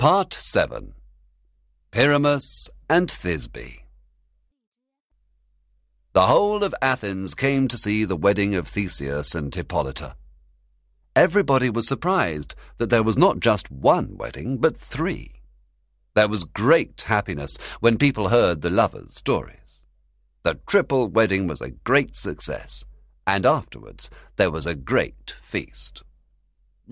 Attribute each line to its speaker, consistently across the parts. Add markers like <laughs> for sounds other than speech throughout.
Speaker 1: Part 7 Pyramus and Thisbe. The whole of Athens came to see the wedding of Theseus and Hippolyta. Everybody was surprised that there was not just one wedding, but three. There was great happiness when people heard the lovers' stories. The triple wedding was a great success, and afterwards there was a great feast.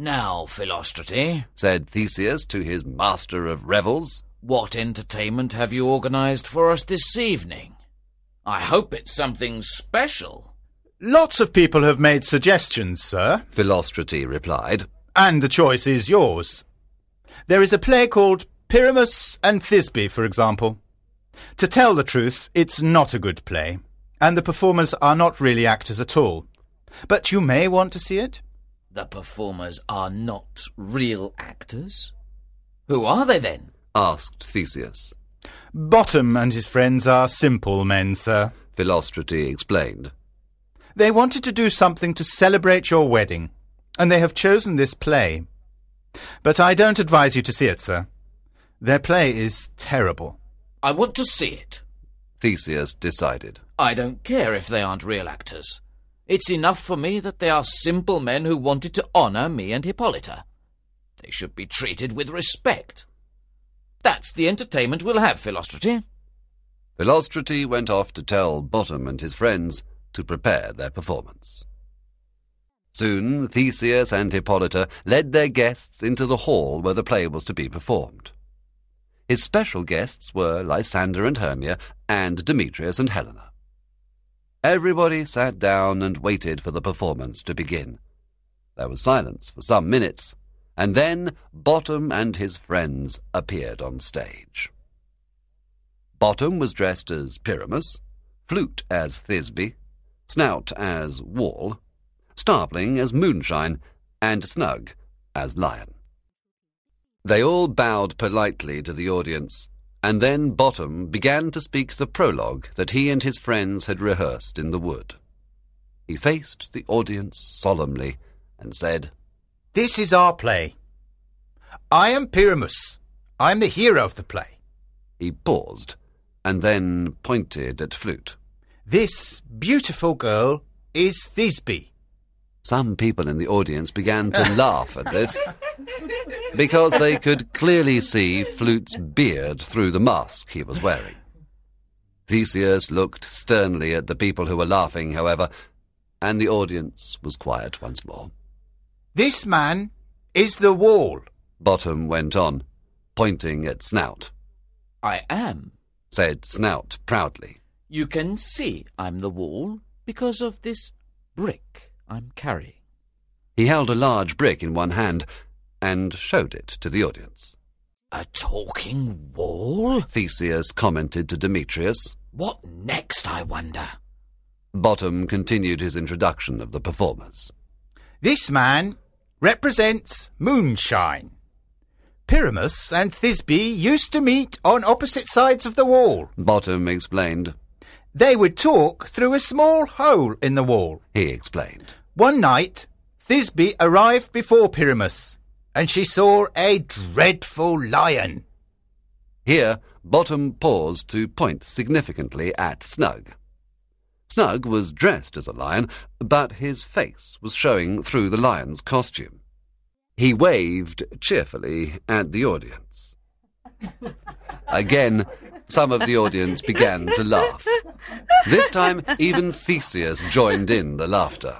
Speaker 2: Now, Philostrate,
Speaker 1: said Theseus to his master of revels,
Speaker 2: what entertainment have you organized for us this evening? I hope it's something special.
Speaker 3: Lots of people have made suggestions, sir,
Speaker 1: Philostrate replied,
Speaker 3: and the choice is yours. There is a play called Pyramus and Thisbe, for example. To tell the truth, it's not a good play, and the performers are not really actors at all. But you may want to see it.
Speaker 2: The performers are not real actors? Who are they then?
Speaker 1: asked Theseus.
Speaker 3: Bottom and his friends are simple men, sir,
Speaker 1: Philostrate explained.
Speaker 3: They wanted to do something to celebrate your wedding, and they have chosen this play. But I don't advise you to see it, sir. Their play is terrible.
Speaker 2: I want to see it.
Speaker 1: Theseus decided.
Speaker 2: I don't care if they aren't real actors. It's enough for me that they are simple men who wanted to honour me and Hippolyta. They should be treated with respect. That's the entertainment we'll have, Philostrate.
Speaker 1: Philostrate went off to tell Bottom and his friends to prepare their performance. Soon Theseus and Hippolyta led their guests into the hall where the play was to be performed. His special guests were Lysander and Hermia, and Demetrius and Helena. Everybody sat down and waited for the performance to begin. There was silence for some minutes, and then Bottom and his friends appeared on stage. Bottom was dressed as Pyramus, Flute as Thisbe, Snout as Wall, Starveling as Moonshine, and Snug as Lion. They all bowed politely to the audience, and then Bottom began to speak the prologue that he and his friends had rehearsed in the wood. He faced the audience solemnly and said,
Speaker 3: This is our play. I am Pyramus. I am the hero of the play.
Speaker 1: He paused and then pointed at Flute.
Speaker 3: This beautiful girl is Thisbe.
Speaker 1: Some people in the audience began to <laughs> laugh at this because they could clearly see Flute's beard through the mask he was wearing. Theseus looked sternly at the people who were laughing, however, and the audience was quiet once more.
Speaker 3: This man is the wall.
Speaker 1: Bottom went on, pointing at Snout.
Speaker 2: I am,
Speaker 1: said Snout proudly.
Speaker 2: You can see I'm the wall because of this brick I'm carrying.
Speaker 1: He held a large brick in one hand and showed it to the audience.
Speaker 2: A talking wall?
Speaker 1: Theseus commented to Demetrius.
Speaker 2: What next, I wonder?
Speaker 1: Bottom continued his introduction of the performers.
Speaker 3: This man represents moonshine. Pyramus and Thisbe used to meet on opposite sides of the wall.
Speaker 1: Bottom explained.
Speaker 3: They would talk through a small hole in the wall.
Speaker 1: He explained.
Speaker 3: One night, Thisbe arrived before Pyramus, and she saw a dreadful lion.
Speaker 1: Here, Bottom paused to point significantly at Snug. Snug was dressed as a lion, but his face was showing through the lion's costume. He waved cheerfully at the audience. Again, some of the audience began to laugh. This time, even Theseus joined in the laughter.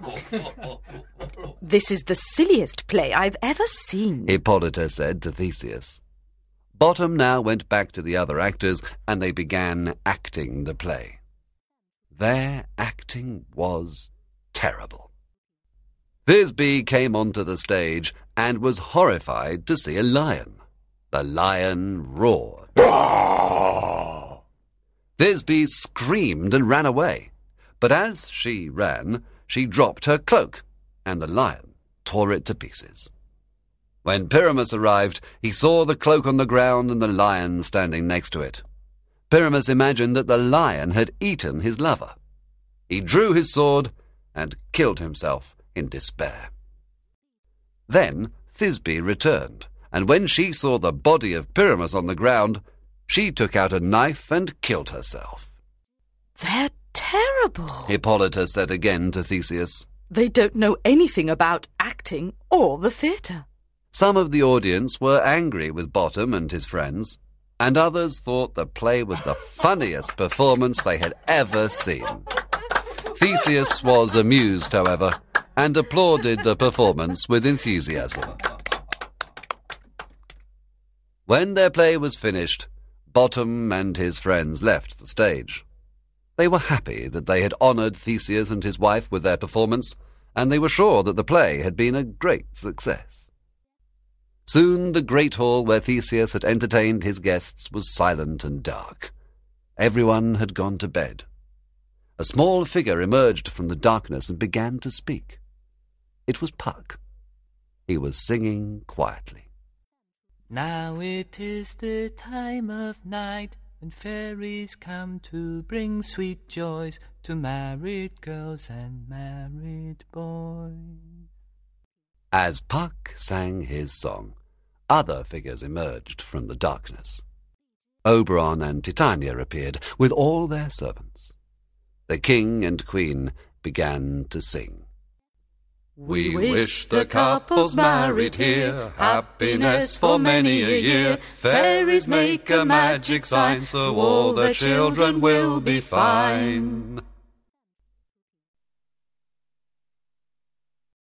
Speaker 4: This is the silliest play I've ever seen,
Speaker 1: Hippolyta said to Theseus. Bottom now went back to the other actors, and they began acting the play. Their acting was terrible. Thisbe came onto the stage and was horrified to see a lion. The lion roared. Thisbe screamed and ran away. But as she ran, she dropped her cloak, and the lion tore it to pieces. When Pyramus arrived, he saw the cloak on the ground and the lion standing next to it. Pyramus imagined that the lion had eaten his lover. He drew his sword and killed himself in despair. Then Thisbe returned and when she saw the body of Pyramus on the ground, she took out a knife and killed herself.
Speaker 4: They're terrible.
Speaker 1: Hippolyta said again to Theseus.
Speaker 4: They don't know anything about acting or the theatre.
Speaker 1: Some of the audience were angry with Bottom and his friends, and others thought the play was the <laughs> funniest performance they had ever seen. Theseus was amused, however, and applauded the performance with enthusiasm. When their play was finished, Bottom and his friends left the stage. They were happy that they had honoured Theseus and his wife with their performance, and they were sure that the play had been a great success. Soon the great hall where Theseus had entertained his guests was silent and dark. Everyone had gone to bed. A small figure emerged from the darkness and began to speak. It was Puck. He was singing quietly.
Speaker 5: Now it is the time of night when fairies come to bring sweet joys to married girls and married boys.
Speaker 1: As Puck sang his song, other figures emerged from the darkness. Oberon and Titania appeared with all their servants. The king and queen began to sing.
Speaker 6: We wish the couples married here happiness for many a year. Fairies make a magic sign so all the children will be fine.